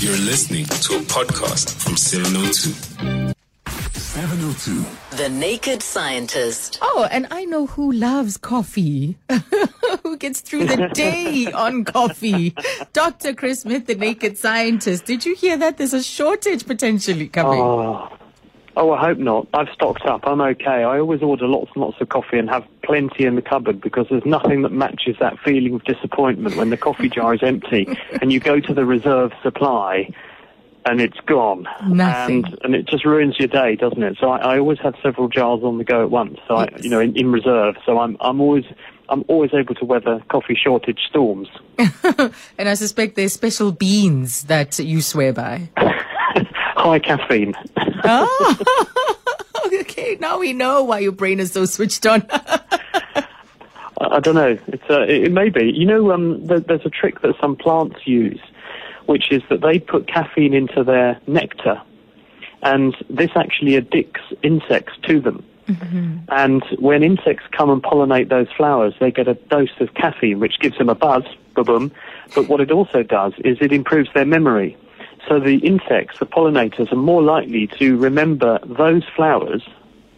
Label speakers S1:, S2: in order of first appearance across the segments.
S1: You're listening to a podcast from 702. 702.
S2: The Naked Scientist.
S3: Oh, and I know who loves coffee. who gets through the day on coffee? Dr. Chris Smith, the naked scientist. Did you hear that? There's a shortage potentially coming.
S4: Oh. Oh, I hope not. I've stocked up. I'm okay. I always order lots and lots of coffee and have plenty in the cupboard because there's nothing that matches that feeling of disappointment when the coffee jar is empty and you go to the reserve supply and it's gone.
S3: Nothing.
S4: And, and it just ruins your day, doesn't it? So I, I always have several jars on the go at once. So I,
S3: Yes.
S4: you know, in, in reserve. So I'm, I'm always, I'm always able to weather coffee shortage storms.
S3: and I suspect there's special beans that you swear by.
S4: High caffeine.
S3: Oh, okay. Now we know why your brain is so switched on.
S4: I, I don't know. It's uh, it, it may be. You know, um, there, there's a trick that some plants use, which is that they put caffeine into their nectar, and this actually addicts insects to them. And when insects come and pollinate those flowers, they get a dose of caffeine, which gives them a buzz, boom. But what it also does is it improves their memory. So the insects, the pollinators, are more likely to remember those flowers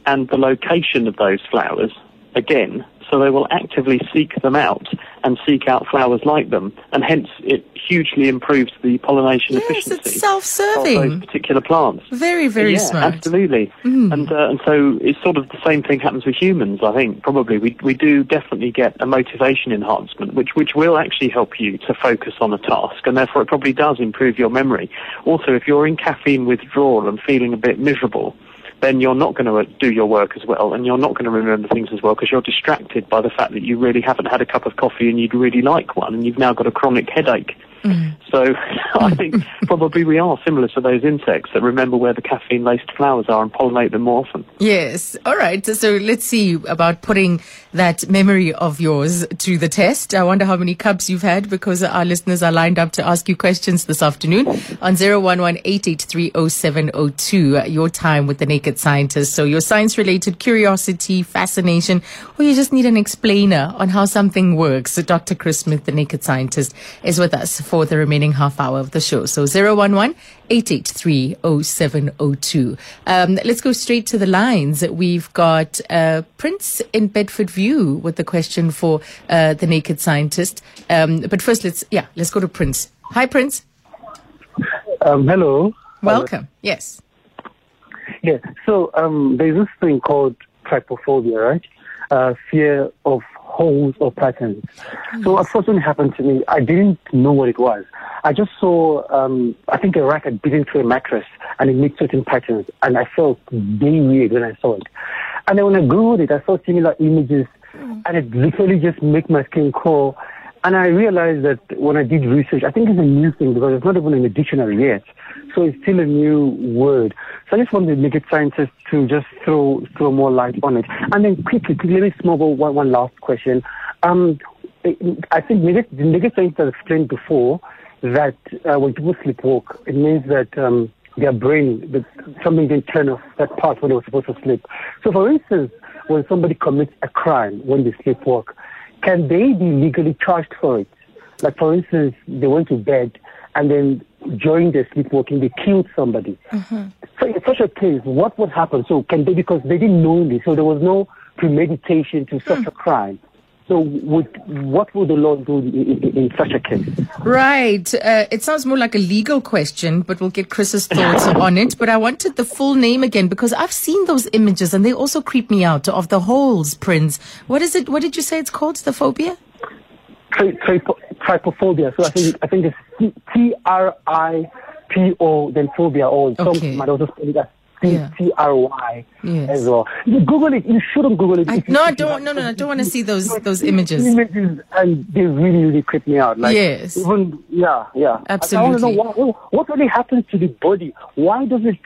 S4: and the location of those flowers again. So they will actively seek them out and seek out flowers like them, and hence it hugely improves the pollination
S3: Yes,
S4: efficiency
S3: it's
S4: of
S3: self-serving.
S4: those particular plants.
S3: Very, very
S4: yeah,
S3: smart. Mm.
S4: absolutely. And uh, and so it's sort of the same thing happens with humans. I think probably we we do definitely get a motivation enhancement, which which will actually help you to focus on a task, and therefore it probably does improve your memory. Also, if you're in caffeine withdrawal and feeling a bit miserable. Then you're not going to uh, do your work as well, and you're not going to remember things as well because you're distracted by the fact that you really haven't had a cup of coffee and you'd really like one, and you've now got a chronic headache. Mm. So I mm. think probably we are similar to those insects that remember where the caffeine-laced flowers are and pollinate them more often.
S3: Yes. All right. So let's see about putting that memory of yours to the test. I wonder how many cups you've had because our listeners are lined up to ask you questions this afternoon on 011-883-0702. Your time with the Naked Scientist. So your science-related curiosity, fascination, or you just need an explainer on how something works. So Dr. Chris Smith, the Naked Scientist, is with us for the remaining half hour of the show. So 011 883 0702. Um, let's go straight to the lines. We've got uh, Prince in Bedfordview with the question for uh, the Naked Scientist. Um, but first, let's yeah, let's go to Prince. Hi, Prince.
S5: Um, hello.
S3: Welcome. Yes.
S5: Yeah. So um, there's this thing called trypophobia, right? Uh, fear of holes or patterns. So a it happened to me, I didn't know what it was. I just saw, um, I think a rat had bit into a mattress and it made certain patterns, and I felt very weird when I saw it. And then when I googled it, I saw similar images, and it literally just made my skin crawl. And I realized that when I did research, I think it's a new thing because it's not even in the dictionary yet. So it's still a new word. So I just wanted the naked scientists to just throw throw more light on it. And then quickly, quickly let me smuggle one, one last question. Um, I think naked, the naked scientists have explained before that uh, when people sleepwalk, it means that um, their brain, that something didn't turn off that part when they were supposed to sleep. So for instance, when somebody commits a crime when they sleepwalk, can they be legally charged for it? Like for instance, they went to bed and then during their sleepwalking they killed somebody. So in such a case, what would happen? So can they because they didn't know this, so there was no premeditation to such a crime. So would what would the law do in, in, in such a case?
S3: Right. Uh, it sounds more like a legal question, but we'll get Chris's thoughts on it. But I wanted the full name again because I've seen those images and they also creep me out of the holes, Prince. What is it? What did you say it's called? The phobia?
S5: Tri- tripo- trypophobia. So I think I think it's T R I P O then phobia or some
S3: Okay.
S5: might also spell it as T T R Y
S3: Yes.
S5: as well. You Google it. You shouldn't Google it.
S3: I, no, I don't. No, no, no. I don't want to see those those images.
S5: Images and they really, really creep me out. Like,
S3: Yes.
S5: Even yeah, yeah. Absolutely. I want to know what, what really happens to the body. Why does it?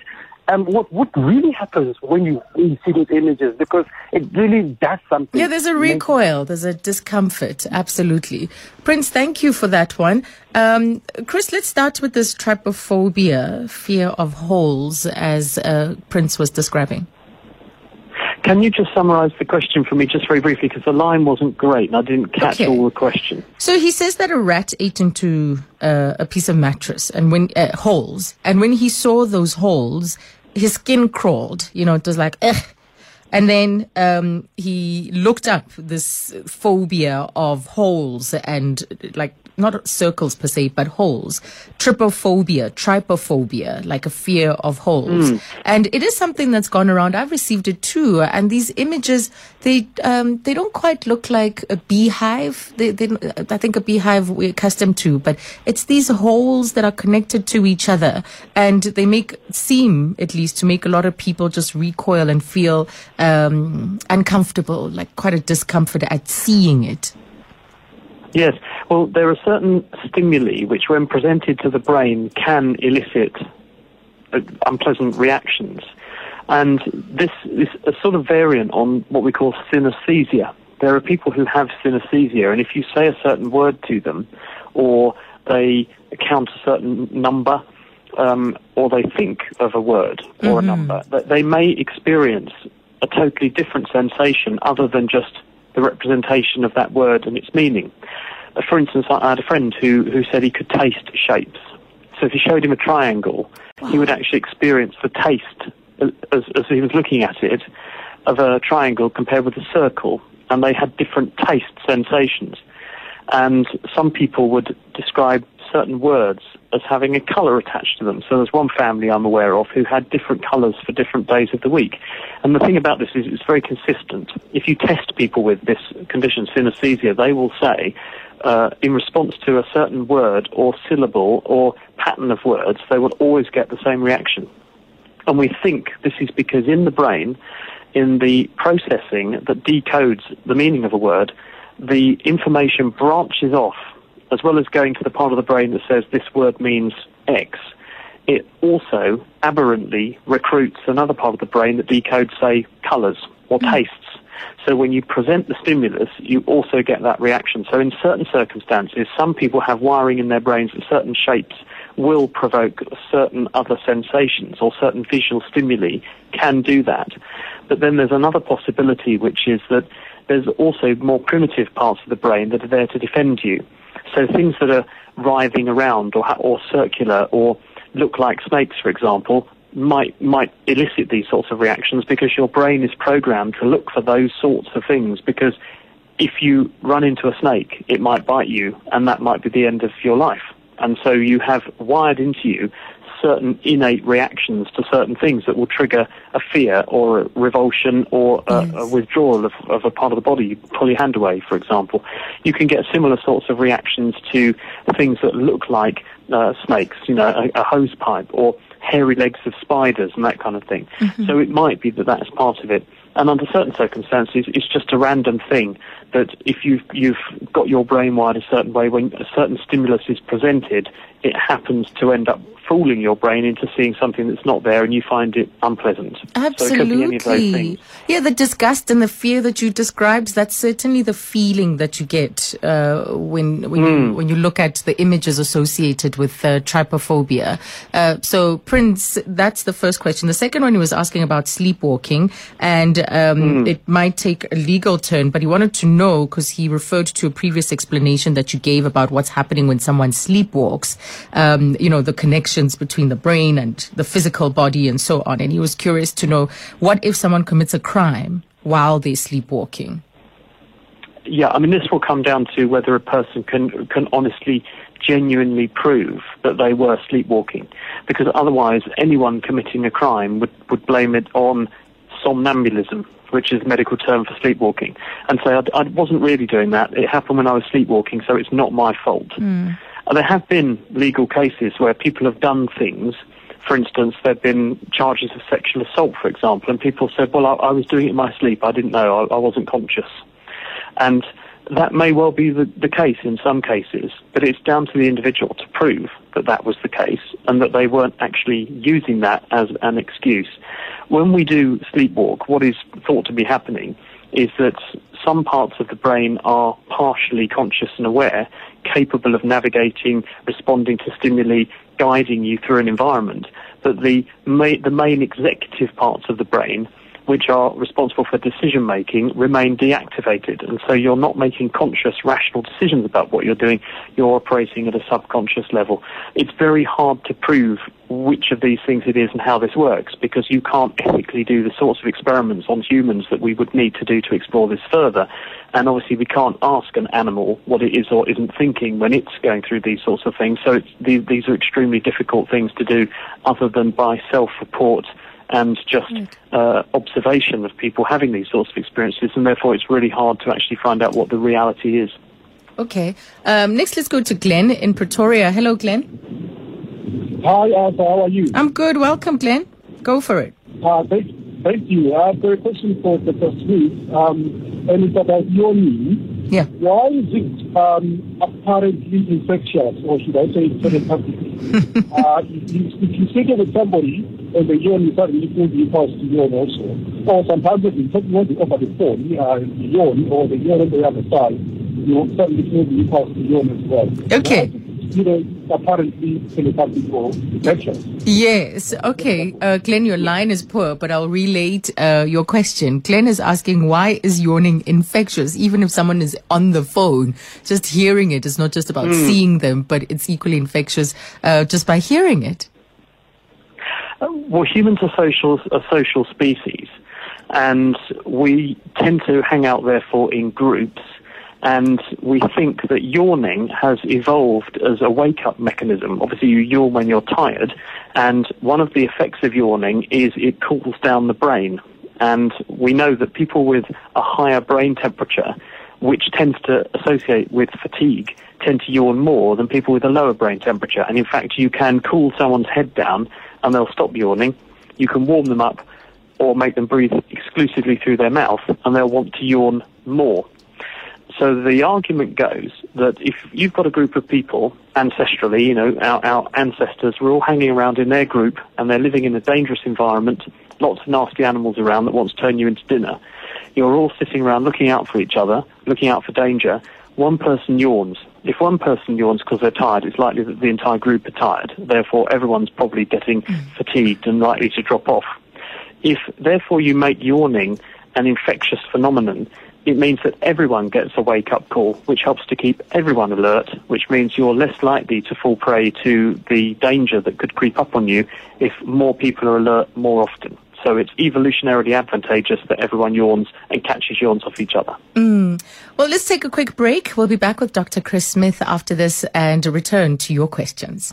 S5: Um, what what really happens when you when you see those images? Because it really does something.
S3: Yeah, there's a recoil. There's a discomfort. Absolutely. Prince, thank you for that one. Um, Chris, let's start with this trypophobia, fear of holes, as uh, Prince was describing.
S4: Can you just summarise the question for me just very briefly because the line wasn't great and I didn't catch
S3: Okay.
S4: all the question.
S3: So he says that a rat ate into uh, a piece of mattress and when uh, holes, and when he saw those holes, his skin crawled. You know, it was like, and then um, he looked up this phobia of holes and like not circles per se, but holes. Trypophobia, trypophobia, like a fear of holes. And it is something that's gone around. I've received it too. And these images, they, um, they don't quite look like a beehive. They, they, I think a beehive we're accustomed to, but it's these holes that are connected to each other. And they make, seem at least to make a lot of people just recoil and feel, um, uncomfortable, like quite a discomfort at seeing it.
S4: Yes. Well, there are certain stimuli which, when presented to the brain, can elicit uh, unpleasant reactions. And this is a sort of variant on what we call synesthesia. There are people who have synesthesia, and if you say a certain word to them, or they count a certain number, um, or they think of a word or a number, that they may experience a totally different sensation other than just the representation of that word and its meaning. For instance, I had a friend who, who said he could taste shapes. So if you showed him a triangle, he would actually experience the taste as, as he was looking at it of a triangle compared with a circle, and they had different taste sensations. And some people would describe certain words as having a colour attached to them. So there's one family I'm aware of who had different colours for different days of the week. And the thing about this is it's very consistent. If you test people with this condition, synesthesia, they will say, uh, in response to a certain word or syllable or pattern of words, they will always get the same reaction. And we think this is because in the brain, in the processing that decodes the meaning of a word, the information branches off, as well as going to the part of the brain that says this word means X. It also aberrantly recruits another part of the brain that decodes, say, colours or hmm. tastes. So when you present the stimulus, you also get that reaction. So in certain circumstances, some people have wiring in their brains that certain shapes will provoke certain other sensations or certain visual stimuli can do that. But then there's another possibility, which is that there's also more primitive parts of the brain that are there to defend you. So things that are writhing around or, or circular or look like snakes, for example, might might elicit these sorts of reactions because your brain is programmed to look for those sorts of things because if you run into a snake, it might bite you, and that might be the end of your life. And so you have wired into you certain innate reactions to certain things that will trigger a fear or a revulsion or a, a withdrawal of, of a part of the body. You pull your hand away, for example. You can get similar sorts of reactions to things that look like uh, snakes, you know, a, a hose pipe or hairy legs of spiders and that kind of thing. So it might be that that's part of it. And under certain circumstances, it's just a random thing that if you've, you've got your brain wired a certain way, when a certain stimulus is presented, it happens to end up fooling your brain into seeing something that's not there and you find it unpleasant. So it could be any of those
S3: Absolutely.
S4: things.
S3: Yeah, the disgust and the fear that you described, that's certainly the feeling that you get uh, when when,
S4: Hmm.
S3: you, when you look at the images associated with uh, trypophobia. Uh, so, Prince, that's the first question. The second one he was asking about sleepwalking, and um,
S4: Hmm.
S3: it might take a legal turn, but he wanted to know because he referred to a previous explanation that you gave about what's happening when someone sleepwalks, um, you know, the connections between the brain and the physical body and so on. And he was curious to know what if someone commits a crime while they're sleepwalking?
S4: Yeah, I mean, this will come down to whether a person can can honestly, genuinely prove that they were sleepwalking, because otherwise, anyone committing a crime would would blame it on somnambulism, which is the medical term for sleepwalking, and say I, I wasn't really doing that. It happened when I was sleepwalking, so it's not my fault. And there have been legal cases where people have done things. For instance, there have been charges of sexual assault, for example, and people said, "Well, I, I was doing it in my sleep. I didn't know. I, I wasn't conscious." And that may well be the, the case in some cases, but it's down to the individual to prove that that was the case and that they weren't actually using that as an excuse. When we do sleepwalk, what is thought to be happening is that some parts of the brain are partially conscious and aware, capable of navigating, responding to stimuli, guiding you through an environment, but the, ma- the main executive parts of the brain which are responsible for decision making, remain deactivated. And so you're not making conscious, rational decisions about what you're doing. You're operating at a subconscious level. It's very hard to prove which of these things it is and how this works because you can't ethically do the sorts of experiments on humans that we would need to do to explore this further. And obviously, we can't ask an animal what it is or isn't thinking when it's going through these sorts of things. So these, these are extremely difficult things to do other than by self report and just uh, observation of people having these sorts of experiences, and therefore it's really hard to actually find out what the reality is.
S3: Okay. Um, next, let's go to Glenn in Pretoria. Hello, Glenn.
S6: Hi, Arthur. How are you?
S3: I'm good. Welcome, Glenn. Go for it.
S6: Uh, thank, thank you. I've a question for Dr. Smith, um, and it's about yoni.
S3: Yeah.
S6: Why is it um, apparently infectious, or should I say telepathic? uh, if, you, if you sit with somebody and the yawn suddenly pulls you past to yawn also, or sometimes if you talking on over the phone, uh, the yawn or the yawn on the other side, you suddenly pull you past to yawn as well.
S3: Okay.
S6: You know, apparently telepathic or infectious.
S3: Yes. Okay. Uh, Glenn, your line is poor, but I'll relate uh, your question. Glenn is asking, why is yawning infectious? Even if someone is on the phone, just hearing it is not just about seeing them, but it's equally infectious uh, just by hearing it.
S4: Uh, Well, humans are social, a social species, and we tend to hang out, therefore, in groups. And we think that yawning has evolved as a wake-up mechanism. Obviously, you yawn when you're tired, and one of the effects of yawning is it cools down the brain. And we know that people with a higher brain temperature, which tends to associate with fatigue, tend to yawn more than people with a lower brain temperature. And in fact, you can cool someone's head down and they'll stop yawning. You can warm them up or make them breathe exclusively through their mouth and they'll want to yawn more. So the argument goes that if you've got a group of people, ancestrally, you know, our, our ancestors were all hanging around in their group and they're living in a dangerous environment, lots of nasty animals around that want to turn you into dinner. You're all sitting around looking out for each other, looking out for danger. One person yawns. If one person yawns because they're tired, it's likely that the entire group are tired. Therefore, everyone's probably getting mm. fatigued and likely to drop off. If, therefore, you make yawning an infectious phenomenon, it means that everyone gets a wake up call, which helps to keep everyone alert, which means you're less likely to fall prey to the danger that could creep up on you if more people are alert more often. So it's evolutionarily advantageous that everyone yawns and catches yawns off each other.
S3: Well, let's take a quick break. We'll be back with Dr. Chris Smith after this and return to your questions.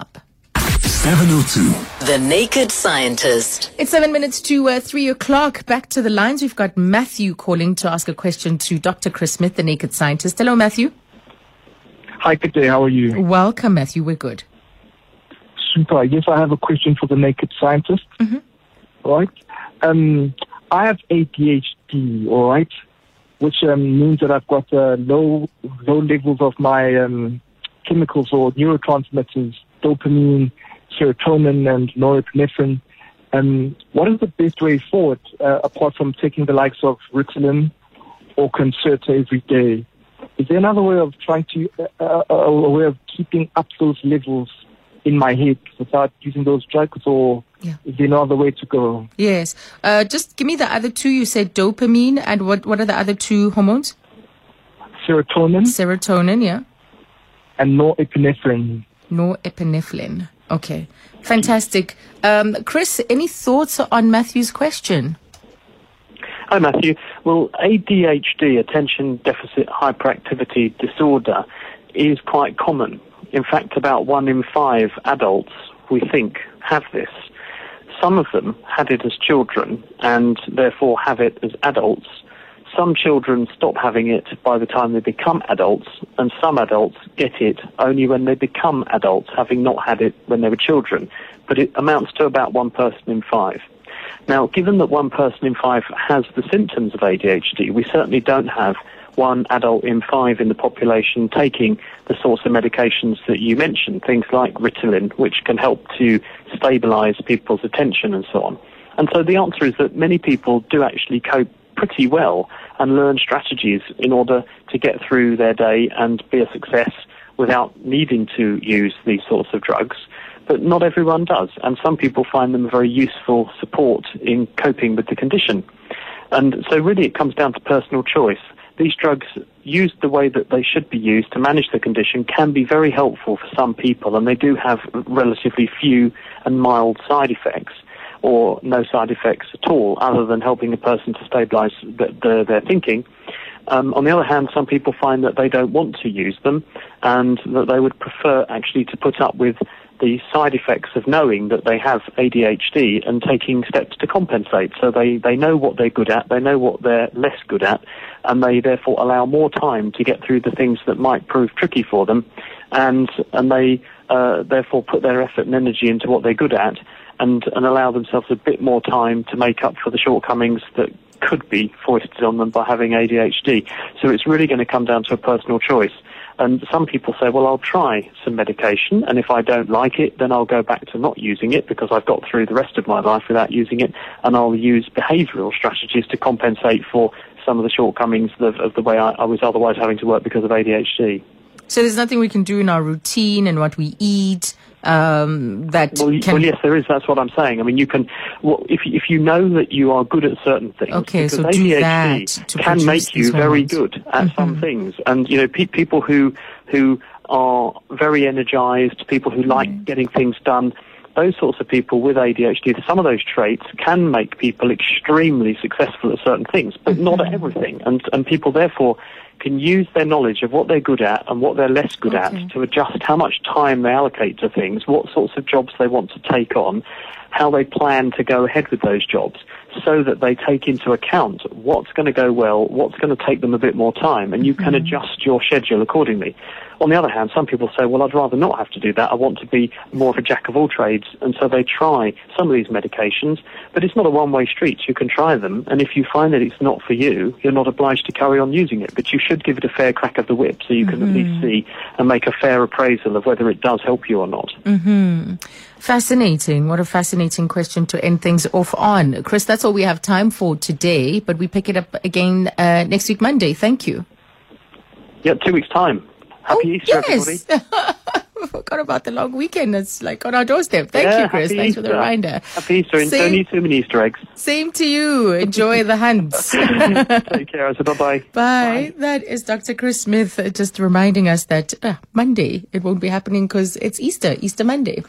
S1: 702.
S2: The Naked Scientist.
S3: It's seven minutes to uh, three o'clock. Back to the lines. We've got Matthew calling to ask a question to Dr. Chris Smith, the naked scientist. Hello, Matthew.
S7: Hi, good day. How are you?
S3: Welcome, Matthew. We're good.
S7: Super. Yes, I have a question for the naked scientist. All right. Um, I have ADHD. All right, which um, means that I've got uh, low low levels of my um, chemicals or neurotransmitters, dopamine, serotonin, and norepinephrine. Um, what is the best way forward uh, apart from taking the likes of Ritalin or Concerta every day? Is there another way of trying to, uh, uh, a way of keeping up those levels in my head without using those drugs, or
S3: Yeah.
S7: is there no other way to go?
S3: Yes. Uh, just give me the other two. You said dopamine, and what, what are the other two hormones?
S7: Serotonin
S3: Serotonin, yeah.
S7: and norepinephrine.
S3: Norepinephrine. Okay. Fantastic. Um, Chris, any thoughts on Matthew's question?
S4: Hi, Matthew. Well, ADHD, attention deficit hyperactivity disorder, is quite common. In fact, about one in five adults, we think, have this. Some of them had it as children and therefore have it as adults. Some children stop having it by the time they become adults, and some adults get it only when they become adults, having not had it when they were children. But it amounts to about one person in five. Now, given that one person in five has the symptoms of ADHD, we certainly don't have one adult in five in the population taking the sorts of medications that you mentioned, things like Ritalin, which can help to stabilize people's attention and so on. And so the answer is that many people do actually cope pretty well and learn strategies in order to get through their day and be a success without needing to use these sorts of drugs but not everyone does, and some people find them a very useful support in coping with the condition. And so really it comes down to personal choice. These drugs, used the way that they should be used to manage the condition, can be very helpful for some people, and they do have relatively few and mild side effects or no side effects at all, other than helping a person to stabilize the, the, their thinking. Um, on the other hand, some people find that they don't want to use them and that they would prefer actually to put up with the side effects of knowing that they have ADHD and taking steps to compensate. So they, they know what they're good at, they know what they're less good at, and they therefore allow more time to get through the things that might prove tricky for them, and, and they uh, therefore put their effort and energy into what they're good at and, and allow themselves a bit more time to make up for the shortcomings that could be foisted on them by having ADHD. So it's really going to come down to a personal choice. And some people say, well, I'll try some medication, and if I don't like it, then I'll go back to not using it because I've got through the rest of my life without using it, and I'll use behavioral strategies to compensate for some of the shortcomings of, of the way I, I was otherwise having to work because of ADHD.
S3: So there's nothing we can do in our routine and what we eat um, that
S4: well,
S3: can.
S4: well, yes, there is. That's what I'm saying. I mean, you can, well, if if you know that you are good at certain things,
S3: Okay,
S4: because
S3: so
S4: ADHD can make you very good at some things, and you know, pe- people who who are very energized, people who like getting things done. Those sorts of people with ADHD, some of those traits can make people extremely successful at certain things, but not at everything. And, and people therefore can use their knowledge of what they're good at and what they're less good
S3: Okay.
S4: at to adjust how much time they allocate to things, what sorts of jobs they want to take on, how they plan to go ahead with those jobs, so that they take into account what's going to go well, what's going to take them a bit more time, and you can mm-hmm. adjust your schedule accordingly. On the other hand, some people say, well, I'd rather not have to do that. I want to be more of a jack of all trades. And so they try some of these medications, but it's not a one-way street. You can try them, and if you find that it's not for you, you're not obliged to carry on using it. But you should give it a fair crack of the whip so you can at least mm-hmm. see and make a fair appraisal of whether it does help you or not. Mm-hmm.
S3: Fascinating. What a fascinating question to end things off on. Chris, that's all we have time for today, but we pick it up again uh, next week, Monday. Thank you.
S4: Yeah, two weeks' time. Happy
S3: oh,
S4: Easter,
S3: yes.
S4: everybody.
S3: Forgot about the long weekend. It's like on our doorstep. Thank
S4: Yeah,
S3: you, Chris. Thanks for the reminder.
S4: Happy Easter, and
S3: Same-
S4: don't eat too many Easter eggs.
S3: Same to you. Enjoy the hunts.
S4: Take care. I said bye-bye.
S3: Bye. That is Dr. Chris Smith uh, just reminding us that uh, Monday it won't be happening because it's Easter, Easter Monday.